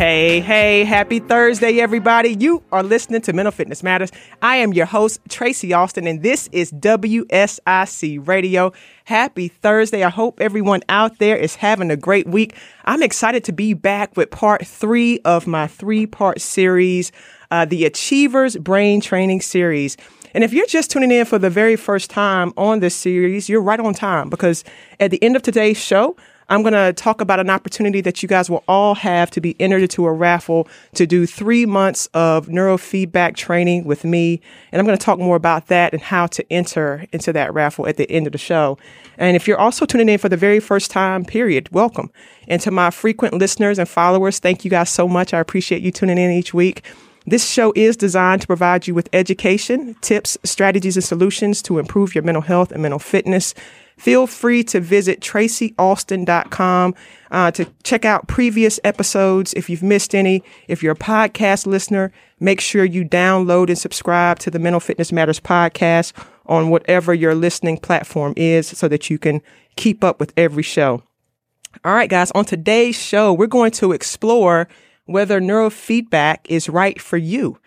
Hey, hey, happy Thursday, everybody. You are listening to Mental Fitness Matters. I am your host, Tracy Austin, and this is WSIC Radio. Happy Thursday. I hope everyone out there is having a great week. I'm excited to be back with part three of my three part series, uh, the Achievers Brain Training Series. And if you're just tuning in for the very first time on this series, you're right on time because at the end of today's show, I'm going to talk about an opportunity that you guys will all have to be entered into a raffle to do three months of neurofeedback training with me. And I'm going to talk more about that and how to enter into that raffle at the end of the show. And if you're also tuning in for the very first time, period, welcome. And to my frequent listeners and followers, thank you guys so much. I appreciate you tuning in each week. This show is designed to provide you with education, tips, strategies, and solutions to improve your mental health and mental fitness feel free to visit tracyaustin.com uh, to check out previous episodes if you've missed any. If you're a podcast listener, make sure you download and subscribe to the Mental Fitness Matters podcast on whatever your listening platform is so that you can keep up with every show. All right, guys, on today's show, we're going to explore whether neurofeedback is right for you.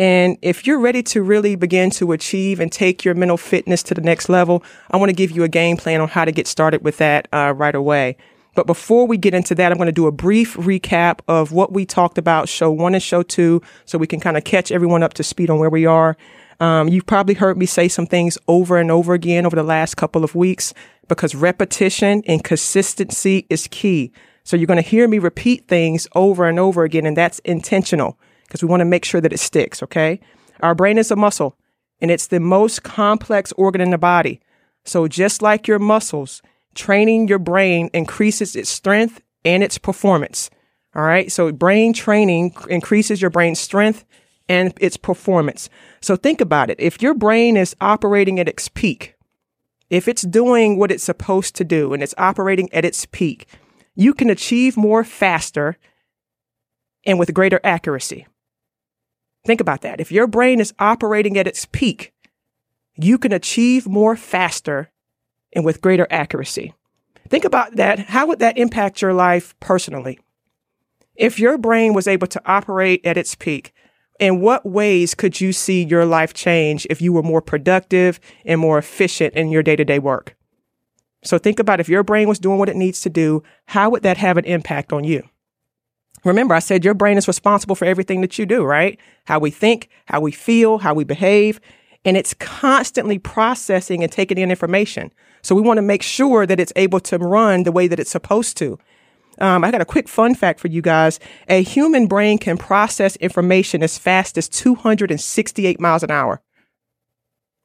And if you're ready to really begin to achieve and take your mental fitness to the next level, I want to give you a game plan on how to get started with that uh, right away. But before we get into that, I'm going to do a brief recap of what we talked about show one and show two so we can kind of catch everyone up to speed on where we are. Um, you've probably heard me say some things over and over again over the last couple of weeks because repetition and consistency is key. So you're going to hear me repeat things over and over again, and that's intentional because we want to make sure that it sticks, okay? Our brain is a muscle and it's the most complex organ in the body. So just like your muscles, training your brain increases its strength and its performance. All right. So brain training increases your brain's strength and its performance. So think about it. If your brain is operating at its peak, if it's doing what it's supposed to do and it's operating at its peak, you can achieve more faster and with greater accuracy. Think about that. If your brain is operating at its peak, you can achieve more faster and with greater accuracy. Think about that. How would that impact your life personally? If your brain was able to operate at its peak, in what ways could you see your life change if you were more productive and more efficient in your day to day work? So think about if your brain was doing what it needs to do, how would that have an impact on you? Remember, I said your brain is responsible for everything that you do, right? How we think, how we feel, how we behave, and it's constantly processing and taking in information. So we want to make sure that it's able to run the way that it's supposed to. Um, I got a quick fun fact for you guys. A human brain can process information as fast as 268 miles an hour.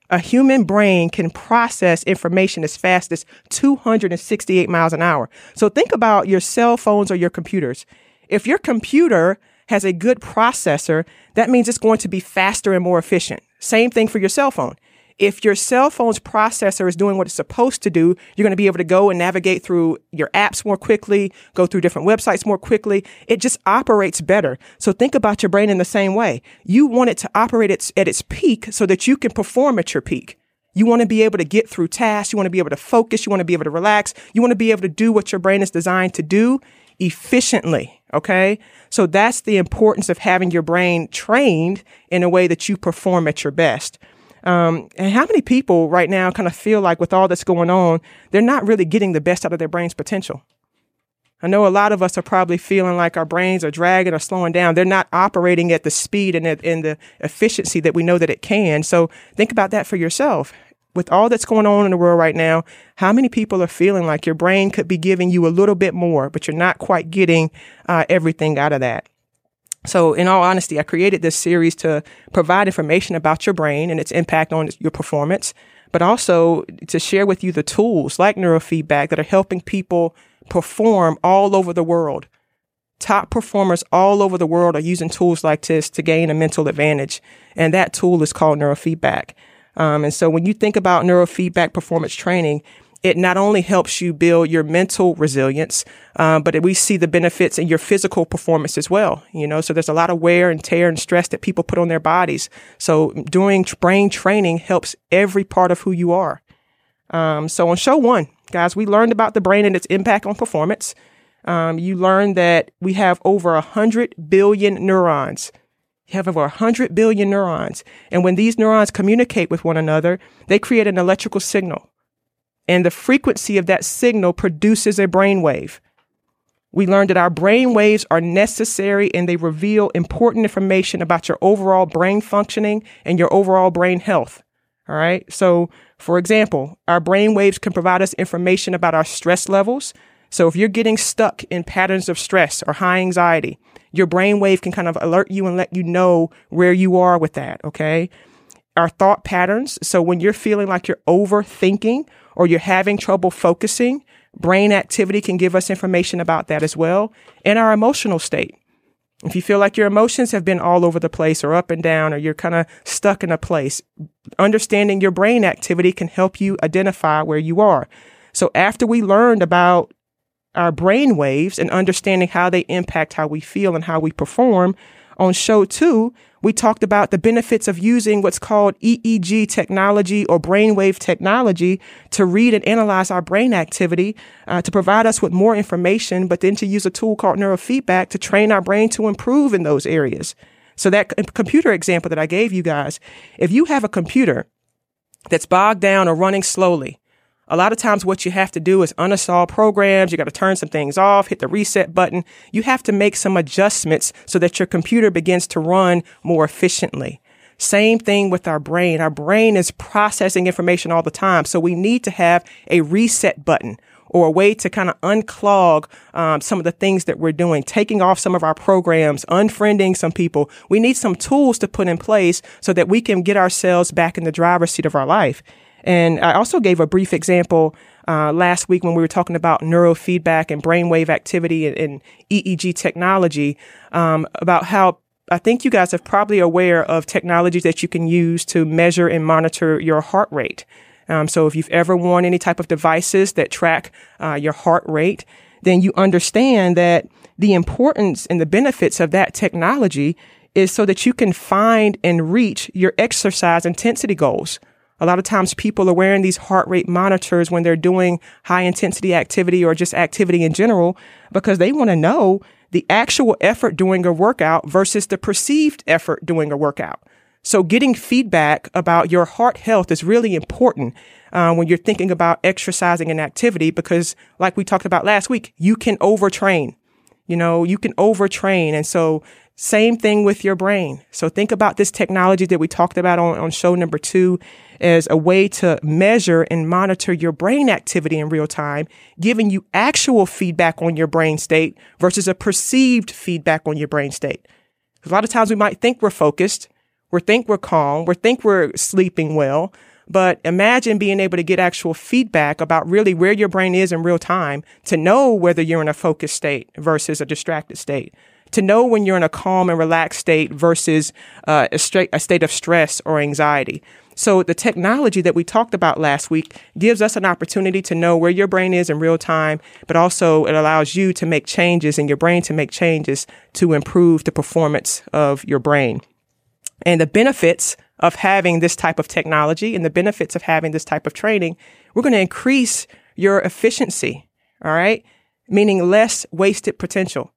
A human brain can process information as fast as 268 miles an hour. So think about your cell phones or your computers. If your computer has a good processor, that means it's going to be faster and more efficient. Same thing for your cell phone. If your cell phone's processor is doing what it's supposed to do, you're going to be able to go and navigate through your apps more quickly, go through different websites more quickly. It just operates better. So think about your brain in the same way. You want it to operate at, its peak so that you can perform at your peak. You want to be able to get through tasks. You want to be able to focus. You want to be able to relax. You want to be able to do what your brain is designed to do efficiently. Okay. So that's the importance of having your brain trained in a way that you perform at your best. Um, and how many people right now kind of feel like with all that's going on, they're not really getting the best out of their brain's potential? I know a lot of us are probably feeling like our brains are dragging or slowing down. They're not operating at the speed and, at, and the efficiency that we know that it can. So think about that for yourself with all that's going on in the world right now, how many people are feeling like your brain could be giving you a little bit more, but you're not quite getting uh, everything out of that? So, in all honesty, I created this series to provide information about your brain and its impact on your performance, but also to share with you the tools like neurofeedback that are helping people perform all over the world. Top performers all over the world are using tools like this to gain a mental advantage. And that tool is called neurofeedback. Um, and so when you think about neurofeedback performance training, it not only helps you build your mental resilience, um, but we see the benefits in your physical performance as well. You know, so there's a lot of wear and tear and stress that people put on their bodies. So doing brain training helps every part of who you are. Um, so on show one, guys, we learned about the brain and its impact on performance. Um, you learned that we have over a hundred billion neurons. You have over a hundred billion neurons. And when these neurons communicate with one another, they create an electrical signal and the frequency of that signal produces a brain wave. We learned that our brain waves are necessary and they reveal important information about your overall brain functioning and your overall brain health. All right. So, for example, our brain waves can provide us information about our stress levels. So, if you're getting stuck in patterns of stress or high anxiety, your brain wave can kind of alert you and let you know where you are with that. Okay. Our thought patterns. So, when you're feeling like you're overthinking or you're having trouble focusing, brain activity can give us information about that as well. And our emotional state. If you feel like your emotions have been all over the place or up and down, or you're kind of stuck in a place, understanding your brain activity can help you identify where you are. So after we learned about our brain waves and understanding how they impact how we feel and how we perform, on show two, we talked about the benefits of using what's called EEG technology or brainwave technology to read and analyze our brain activity uh, to provide us with more information, but then to use a tool called neurofeedback to train our brain to improve in those areas. So that c- computer example that I gave you guys, if you have a computer that's bogged down or running slowly, a lot of times what you have to do is uninstall programs. You got to turn some things off, hit the reset button. You have to make some adjustments so that your computer begins to run more efficiently. Same thing with our brain. Our brain is processing information all the time. So we need to have a reset button or a way to kind of unclog um, some of the things that we're doing, taking off some of our programs, unfriending some people. We need some tools to put in place so that we can get ourselves back in the driver's seat of our life. And I also gave a brief example uh, last week when we were talking about neurofeedback and brainwave activity and, and EEG technology um, about how I think you guys are probably aware of technologies that you can use to measure and monitor your heart rate. Um, so if you've ever worn any type of devices that track uh, your heart rate, then you understand that the importance and the benefits of that technology is so that you can find and reach your exercise intensity goals. A lot of times people are wearing these heart rate monitors when they're doing high intensity activity or just activity in general because they want to know the actual effort doing a workout versus the perceived effort doing a workout. So getting feedback about your heart health is really important uh, when you're thinking about exercising and activity because like we talked about last week, you can overtrain. You know, you can overtrain. And so same thing with your brain. So think about this technology that we talked about on, on show number two as a way to measure and monitor your brain activity in real time, giving you actual feedback on your brain state versus a perceived feedback on your brain state. A lot of times we might think we're focused, we think we're calm, we think we're sleeping well, but imagine being able to get actual feedback about really where your brain is in real time to know whether you're in a focused state versus a distracted state to know when you're in a calm and relaxed state versus uh, a, straight, a state of stress or anxiety. So the technology that we talked about last week gives us an opportunity to know where your brain is in real time, but also it allows you to make changes and your brain to make changes to improve the performance of your brain. And the benefits of having this type of technology and the benefits of having this type of training, we're going to increase your efficiency. All right. Meaning less wasted potential.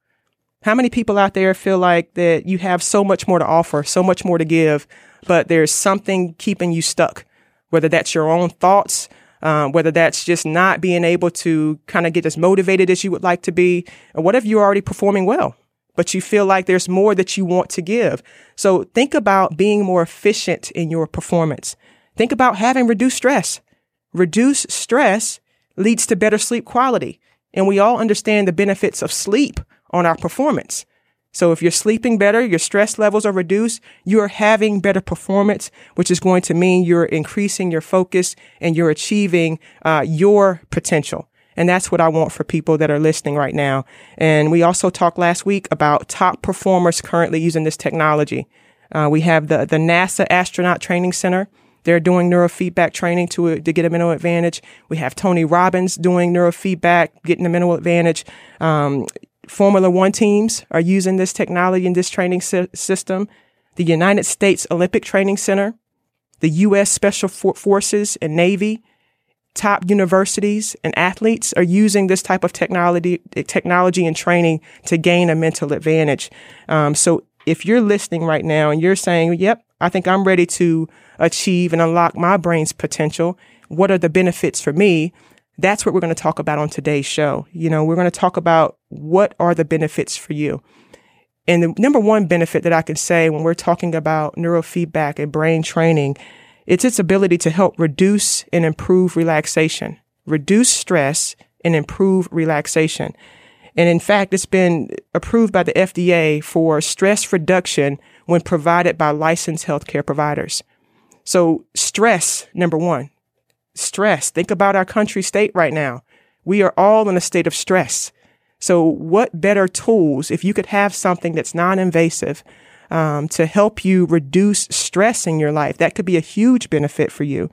How many people out there feel like that you have so much more to offer, so much more to give, but there's something keeping you stuck? Whether that's your own thoughts, um, whether that's just not being able to kind of get as motivated as you would like to be, or whatever you're already performing well, but you feel like there's more that you want to give. So think about being more efficient in your performance. Think about having reduced stress. Reduced stress leads to better sleep quality. And we all understand the benefits of sleep on our performance. So if you're sleeping better, your stress levels are reduced, you're having better performance, which is going to mean you're increasing your focus and you're achieving uh, your potential. And that's what I want for people that are listening right now. And we also talked last week about top performers currently using this technology. Uh, we have the, the NASA Astronaut Training Center They're doing neurofeedback training to, to get a mental advantage. We have Tony Robbins doing neurofeedback, getting a mental advantage. Um, Formula One teams are using this technology in this training system. The United States Olympic Training Center, the U.S. Special For- Forces and Navy, top universities and athletes are using this type of technology, technology and training to gain a mental advantage. Um, so if you're listening right now and you're saying, "Yep, I think I'm ready to achieve and unlock my brain's potential," what are the benefits for me? That's what we're going to talk about on today's show. You know, we're going to talk about what are the benefits for you. And the number one benefit that I can say when we're talking about neurofeedback and brain training it's its ability to help reduce and improve relaxation, reduce stress and improve relaxation. And in fact, it's been approved by the FDA for stress reduction when provided by licensed healthcare providers. So stress, number one, stress. Think about our country state right now. We are all in a state of stress. So what better tools if you could have something that's non-invasive um, to help you reduce stress in your life. That could be a huge benefit for you.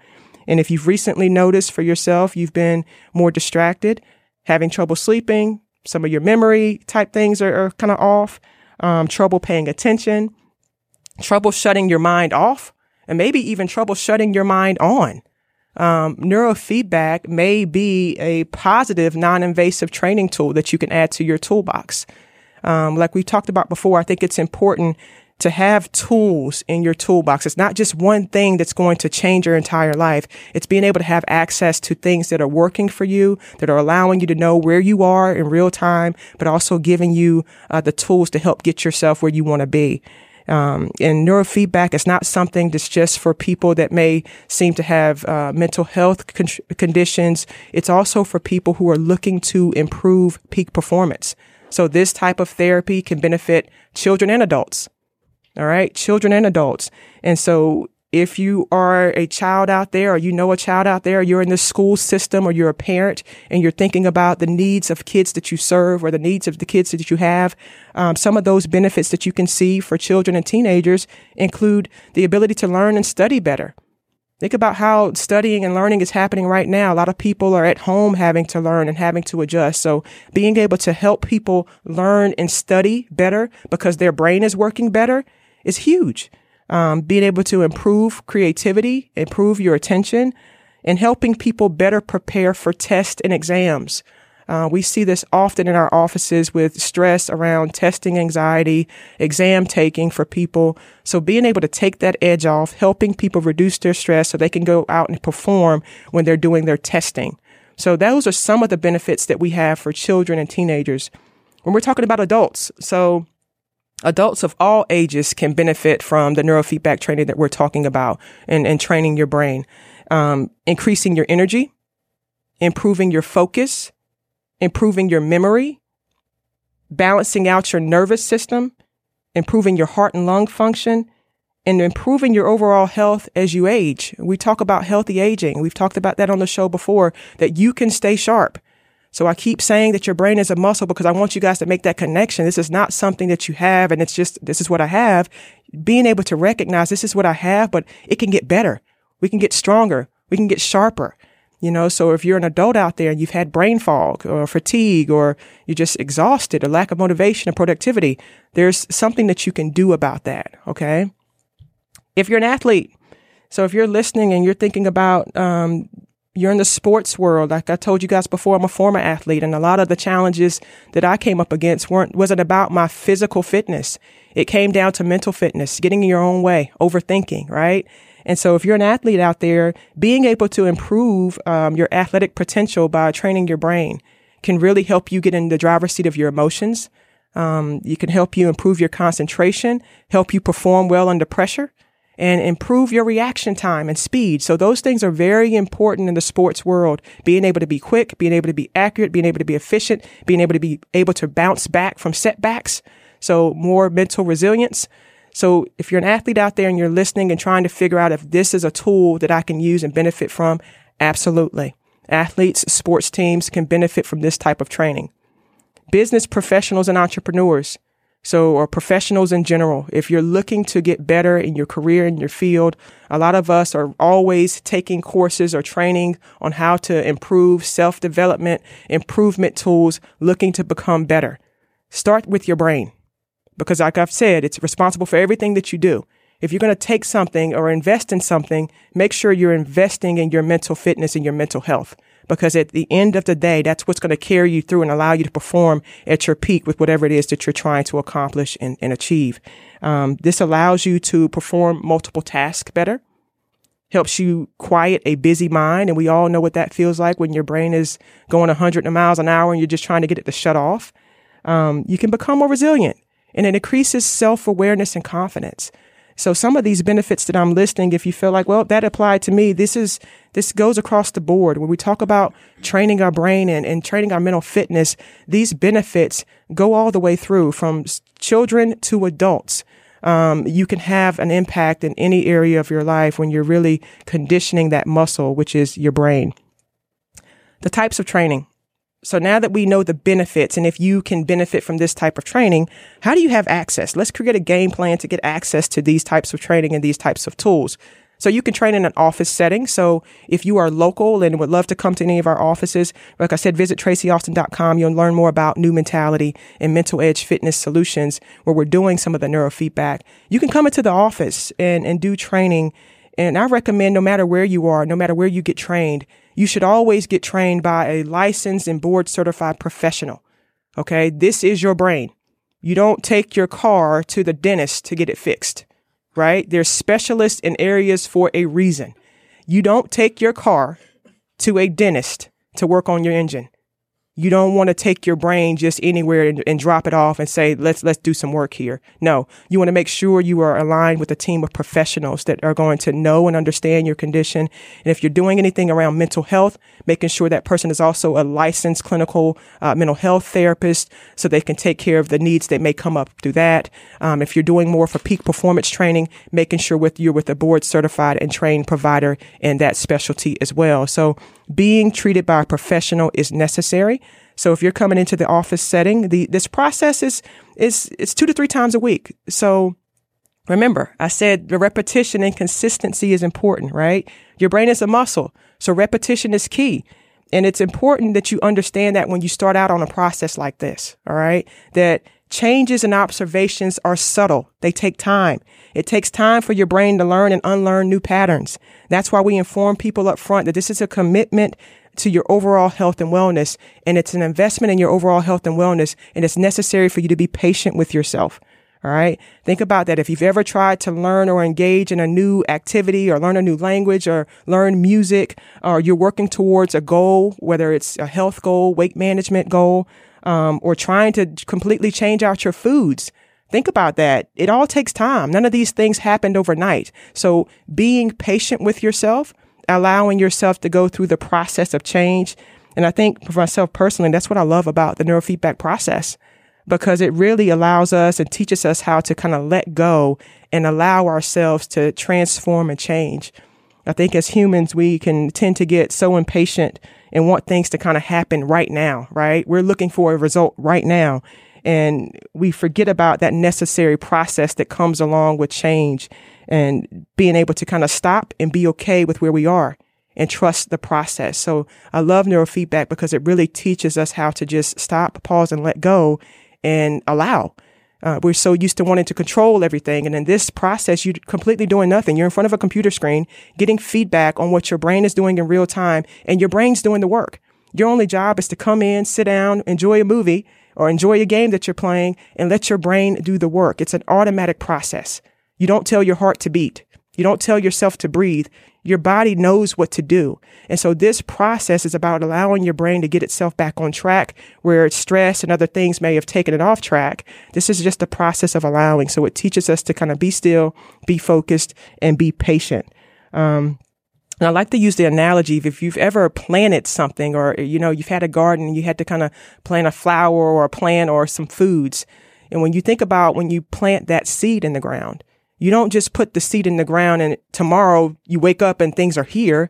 And if you've recently noticed for yourself, you've been more distracted, having trouble sleeping, some of your memory type things are, are kind of off, um, trouble paying attention, trouble shutting your mind off, and maybe even trouble shutting your mind on. Um, neurofeedback may be a positive, non-invasive training tool that you can add to your toolbox. Um, like we talked about before, I think it's important to have tools in your toolbox. It's not just one thing that's going to change your entire life. It's being able to have access to things that are working for you, that are allowing you to know where you are in real time, but also giving you uh, the tools to help get yourself where you want to be. Um, and neurofeedback is not something that's just for people that may seem to have uh, mental health con- conditions. It's also for people who are looking to improve peak performance. So this type of therapy can benefit children and adults. All right. Children and adults. And so if you are a child out there or you know a child out there, you're in the school system or you're a parent and you're thinking about the needs of kids that you serve or the needs of the kids that you have, um, some of those benefits that you can see for children and teenagers include the ability to learn and study better. Think about how studying and learning is happening right now. A lot of people are at home having to learn and having to adjust. So being able to help people learn and study better because their brain is working better is huge. Um, being able to improve creativity, improve your attention, and helping people better prepare for tests and exams. Uh, we see this often in our offices with stress around testing anxiety, exam taking for people. So being able to take that edge off, helping people reduce their stress so they can go out and perform when they're doing their testing. So those are some of the benefits that we have for children and teenagers. When we're talking about adults, so adults of all ages can benefit from the neurofeedback training that we're talking about and, and training your brain, um, increasing your energy, improving your focus, improving your memory, balancing out your nervous system, improving your heart and lung function, and improving your overall health as you age. We talk about healthy aging. We've talked about that on the show before, that you can stay sharp. So I keep saying that your brain is a muscle because I want you guys to make that connection. This is not something that you have and it's just, this is what I have. Being able to recognize this is what I have, but it can get better. We can get stronger. We can get sharper. You know, so if you're an adult out there and you've had brain fog or fatigue or you're just exhausted or lack of motivation and productivity, there's something that you can do about that. Okay. If you're an athlete, so if you're listening and you're thinking about um, you're in the sports world. Like I told you guys before, I'm a former athlete and a lot of the challenges that I came up against weren't, wasn't about my physical fitness. It came down to mental fitness, getting in your own way, overthinking, right? And so if you're an athlete out there, being able to improve um, your athletic potential by training your brain can really help you get in the driver's seat of your emotions. Um, you can help you improve your concentration, help you perform well under pressure and improve your reaction time and speed. So those things are very important in the sports world. Being able to be quick, being able to be accurate, being able to be efficient, being able to be able to bounce back from setbacks. So more mental resilience. So if you're an athlete out there and you're listening and trying to figure out if this is a tool that I can use and benefit from, absolutely. Athletes, sports teams can benefit from this type of training. Business professionals and entrepreneurs. So, or professionals in general, if you're looking to get better in your career, in your field, a lot of us are always taking courses or training on how to improve self development, improvement tools, looking to become better. Start with your brain because, like I've said, it's responsible for everything that you do. If you're going to take something or invest in something, make sure you're investing in your mental fitness and your mental health because at the end of the day, that's what's going to carry you through and allow you to perform at your peak with whatever it is that you're trying to accomplish and, and achieve. Um, this allows you to perform multiple tasks better, helps you quiet a busy mind. And we all know what that feels like when your brain is going 100 miles an hour and you're just trying to get it to shut off. Um, you can become more resilient and it increases self awareness and confidence. So some of these benefits that I'm listing, if you feel like, well, that applied to me, this is, this goes across the board. When we talk about training our brain and, and training our mental fitness, these benefits go all the way through from children to adults. Um, you can have an impact in any area of your life when you're really conditioning that muscle, which is your brain. The types of training. So now that we know the benefits and if you can benefit from this type of training, how do you have access? Let's create a game plan to get access to these types of training and these types of tools. So you can train in an office setting. So if you are local and would love to come to any of our offices, like I said, visit tracyaustin.com. You'll learn more about new mentality and mental edge fitness solutions where we're doing some of the neurofeedback. You can come into the office and, and do training. And I recommend no matter where you are, no matter where you get trained, you should always get trained by a licensed and board certified professional. Okay. This is your brain. You don't take your car to the dentist to get it fixed, right? There's specialists in areas for a reason. You don't take your car to a dentist to work on your engine you don't want to take your brain just anywhere and, and, drop it off and say let's let's do some work here. No. You want to make sure you are aligned with a team of professionals that are going to know and understand your condition. And if you're doing anything around mental health making sure that person is also a licensed clinical uh, mental health therapist so they can take care of the needs that may come up through that. Um, if you're doing more for peak performance training making sure with you're with a board certified and trained provider in that specialty as well. So being treated by a professional is necessary. So if you're coming into the office setting, the this process is is it's two to three times a week. So remember, I said the repetition and consistency is important, right? Your brain is a muscle, so repetition is key. And it's important that you understand that when you start out on a process like this, all right? That changes and observations are subtle. They take time. It takes time for your brain to learn and unlearn new patterns. That's why we inform people up front that this is a commitment to your overall health and wellness. And it's an investment in your overall health and wellness. And it's necessary for you to be patient with yourself. All right. Think about that. If you've ever tried to learn or engage in a new activity or learn a new language or learn music or you're working towards a goal, whether it's a health goal, weight management goal, um, or trying to completely change out your foods, Think about that. It all takes time. None of these things happened overnight. So being patient with yourself, allowing yourself to go through the process of change. And I think for myself personally, that's what I love about the neurofeedback process because it really allows us and teaches us how to kind of let go and allow ourselves to transform and change. I think as humans, we can tend to get so impatient and want things to kind of happen right now, right? We're looking for a result right now and we forget about that necessary process that comes along with change and being able to kind of stop and be okay with where we are and trust the process. So I love neurofeedback because it really teaches us how to just stop, pause, and let go and allow. Uh, we're so used to wanting to control everything. And in this process, you're completely doing nothing. You're in front of a computer screen, getting feedback on what your brain is doing in real time, and your brain's doing the work. Your only job is to come in, sit down, enjoy a movie, or enjoy a game that you're playing and let your brain do the work. It's an automatic process. You don't tell your heart to beat. You don't tell yourself to breathe. Your body knows what to do. And so this process is about allowing your brain to get itself back on track where stress and other things may have taken it off track. This is just a process of allowing. So it teaches us to kind of be still, be focused, and be patient. Um, and I like to use the analogy if you've ever planted something or, you know, you've had a garden and you had to kind of plant a flower or a plant or some foods. And when you think about when you plant that seed in the ground, you don't just put the seed in the ground and tomorrow you wake up and things are here.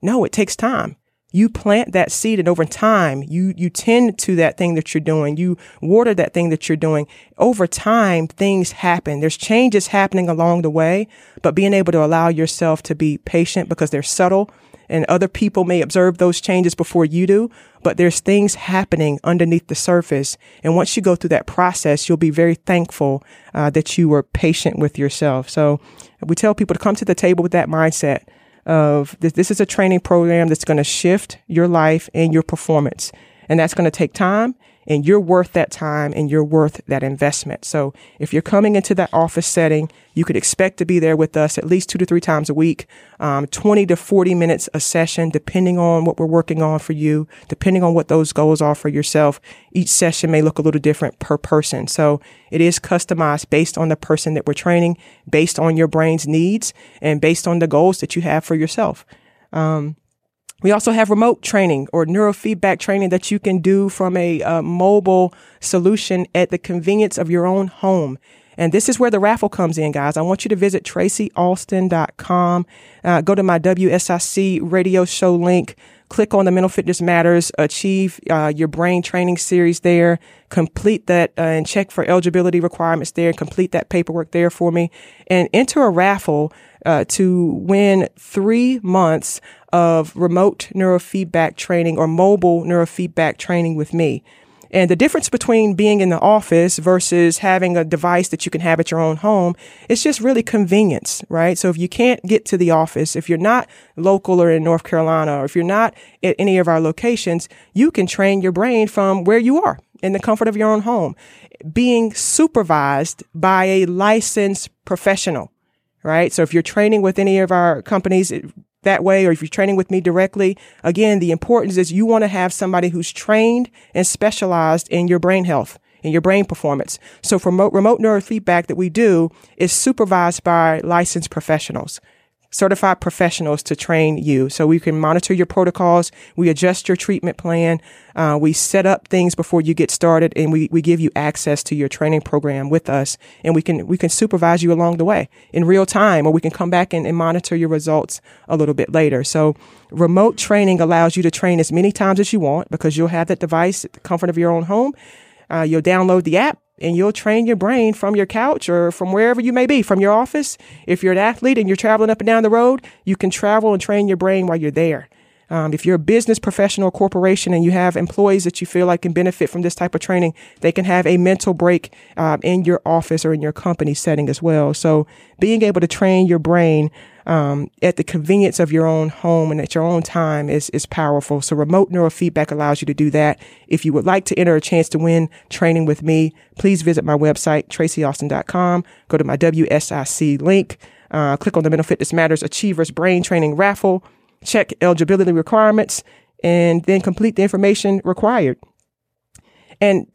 No, it takes time. You plant that seed and over time you you tend to that thing that you're doing. You water that thing that you're doing. Over time things happen. There's changes happening along the way but being able to allow yourself to be patient because they're subtle and other people may observe those changes before you do but there's things happening underneath the surface. And once you go through that process you'll be very thankful uh, that you were patient with yourself. So we tell people to come to the table with that mindset of this, this is a training program that's going to shift your life and your performance. And that's going to take time and you're worth that time and you're worth that investment. So if you're coming into that office setting, you could expect to be there with us at least two to three times a week, um, 20 to 40 minutes a session, depending on what we're working on for you, depending on what those goals are for yourself. Each session may look a little different per person. So it is customized based on the person that we're training, based on your brain's needs and based on the goals that you have for yourself. Um, we also have remote training or neurofeedback training that you can do from a uh, mobile solution at the convenience of your own home. And this is where the raffle comes in, guys. I want you to visit tracyaustin.com, uh, go to my WSIC radio show link, click on the Mental Fitness Matters, achieve uh, your brain training series there, complete that uh, and check for eligibility requirements there, complete that paperwork there for me, and enter a raffle uh, to win three months of remote neurofeedback training or mobile neurofeedback training with me. And the difference between being in the office versus having a device that you can have at your own home, it's just really convenience, right? So if you can't get to the office, if you're not local or in North Carolina, or if you're not at any of our locations, you can train your brain from where you are in the comfort of your own home, being supervised by a licensed professional, right? So if you're training with any of our companies, that way, or if you're training with me directly, again, the importance is you want to have somebody who's trained and specialized in your brain health and your brain performance. So remote, remote neurofeedback that we do is supervised by licensed professionals certified professionals to train you. So we can monitor your protocols. We adjust your treatment plan. Uh, we set up things before you get started and we, we give you access to your training program with us and we can, we can supervise you along the way in real time or we can come back and, and monitor your results a little bit later. So remote training allows you to train as many times as you want because you'll have that device at the comfort of your own home. Uh, you'll download the app and you'll train your brain from your couch or from wherever you may be, from your office. If you're an athlete and you're traveling up and down the road, you can travel and train your brain while you're there. Um, if you're a business professional corporation and you have employees that you feel like can benefit from this type of training, they can have a mental break um, in your office or in your company setting as well. So being able to train your brain um, at the convenience of your own home and at your own time is is powerful. So remote neurofeedback allows you to do that. If you would like to enter a chance to win training with me, please visit my website tracyaustin.com. Go to my WSIC link. Uh, click on the Mental Fitness Matters Achievers Brain Training Raffle check eligibility requirements, and then complete the information required. And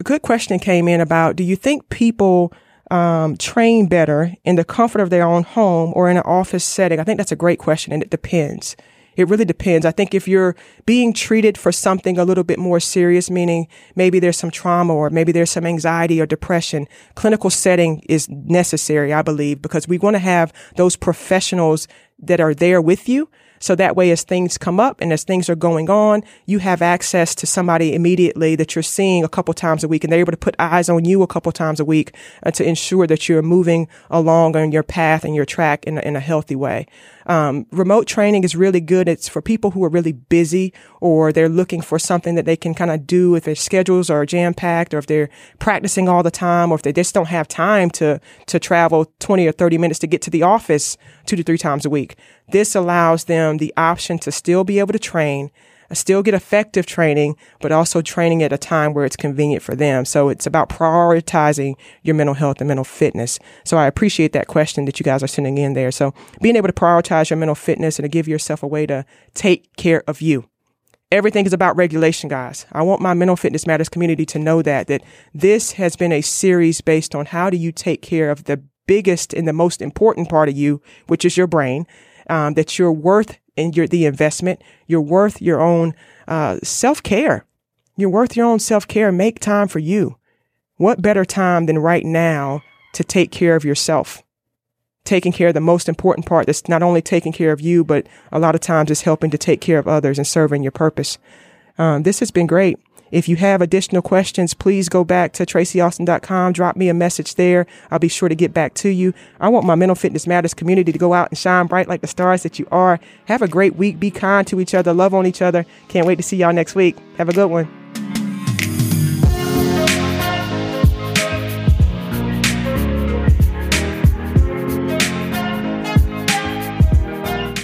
a good question came in about do you think people um, train better in the comfort of their own home or in an office setting? I think that's a great question, and it depends. It really depends. I think if you're being treated for something a little bit more serious, meaning maybe there's some trauma or maybe there's some anxiety or depression, clinical setting is necessary, I believe, because we want to have those professionals that are there with you. So that way, as things come up and as things are going on, you have access to somebody immediately that you're seeing a couple times a week and they're able to put eyes on you a couple times a week uh, to ensure that you're moving along on your path and your track in in a healthy way. Um, remote training is really good. It's for people who are really busy or they're looking for something that they can kind of do if their schedules are jam packed or if they're practicing all the time or if they just don't have time to, to travel 20 or 30 minutes to get to the office two to three times a week. This allows them the option to still be able to train still get effective training, but also training at a time where it's convenient for them. So it's about prioritizing your mental health and mental fitness. So I appreciate that question that you guys are sending in there. So being able to prioritize your mental fitness and to give yourself a way to take care of you. Everything is about regulation, guys. I want my mental fitness matters community to know that, that this has been a series based on how do you take care of the biggest and the most important part of you, which is your brain, um, that you're worth and your the investment. You're worth your own uh, self care. You're worth your own self care. Make time for you. What better time than right now to take care of yourself? taking care of the most important part that's not only taking care of you, but a lot of times it's helping to take care of others and serving your purpose. Um, this has been great. If you have additional questions, please go back to tracyaustin.com. Drop me a message there. I'll be sure to get back to you. I want my Mental Fitness Matters community to go out and shine bright like the stars that you are. Have a great week. Be kind to each other. Love on each other. Can't wait to see y'all next week. Have a good one.